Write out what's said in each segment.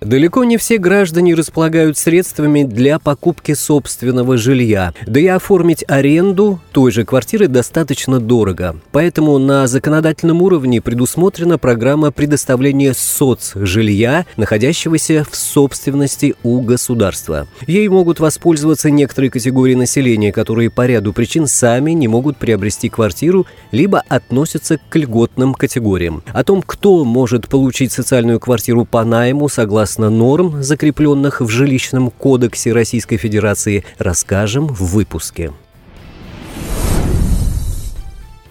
Далеко не все граждане располагают средствами для покупки собственного жилья, да и оформить аренду той же квартиры достаточно дорого. Поэтому на законодательном уровне предусмотрена программа предоставления соцжилья, находящегося в собственности у государства. Ей могут воспользоваться некоторые категории населения, которые по ряду причин сами не могут приобрести квартиру, либо относятся к льготным категориям. О том, кто может получить социальную квартиру по найму согласно согласно норм, закрепленных в жилищном кодексе Российской Федерации, расскажем в выпуске.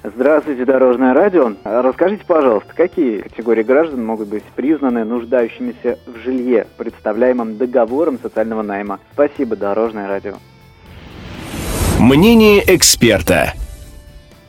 Здравствуйте, Дорожное радио. Расскажите, пожалуйста, какие категории граждан могут быть признаны нуждающимися в жилье, представляемом договором социального найма? Спасибо, Дорожное радио. Мнение эксперта.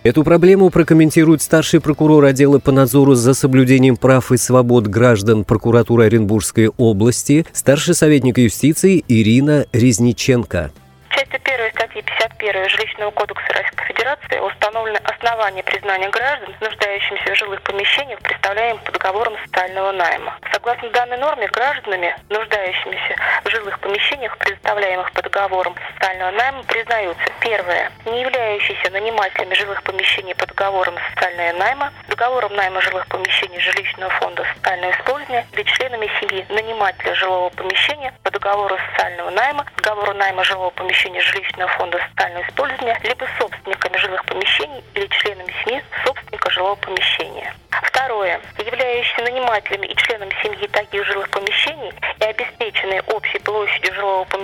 Эту проблему прокомментирует старший прокурор отдела по надзору за соблюдением прав и свобод граждан прокуратуры Оренбургской области, старший советник юстиции Ирина Резниченко. Частью 1 статьи 51 Жилищного кодекса Российской Федерации установлены основания признания граждан, нуждающимися в жилых помещениях, представляемых по договорам социального найма. Согласно данной норме, гражданами, нуждающимися в жилых помещениях, предоставляемых по договорам социального найма, признаются первое, не являющиеся нанимателями жилых помещений по договорам социального найма, договором найма жилых помещений жилищного фонда социального использования или членами семьи нанимателя жилого помещения по договору социального найма, договору найма жилого помещения жилищного фонда социального использования, либо собственниками жилых помещений или членами семьи собственника жилого помещения. Второе. Являющиеся нанимателями и членами семьи таких жилых помещений и обеспеченные общей площадью жилого помещения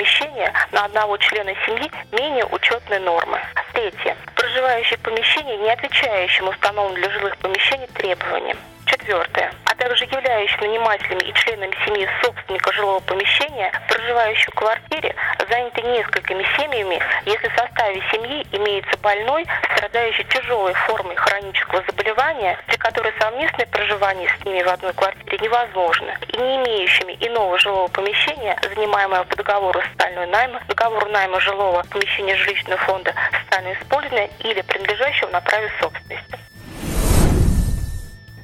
на одного члена семьи менее учетной нормы. Третье. Проживающие в помещении, не отвечающим установленным для жилых помещений требованиям. Четвертое. А также являющиеся нанимателями и членами семьи собственника жилого помещения, проживающего в квартире, заняты несколькими семьями, если в составе семьи имеется больной, страдающий тяжелой формой хронического заболевания, при которой совместное проживание с ними в одной квартире невозможно, и не имеющими иного жилого помещения, занимаемого по договору социального найма, договору найма жилого помещения жилищного фонда социального использования или принадлежащего на праве собственности.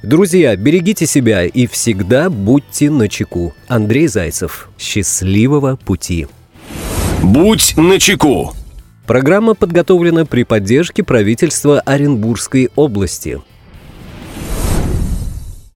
Друзья, берегите себя и всегда будьте начеку. Андрей Зайцев. Счастливого пути. Будь начеку. Программа подготовлена при поддержке правительства Оренбургской области.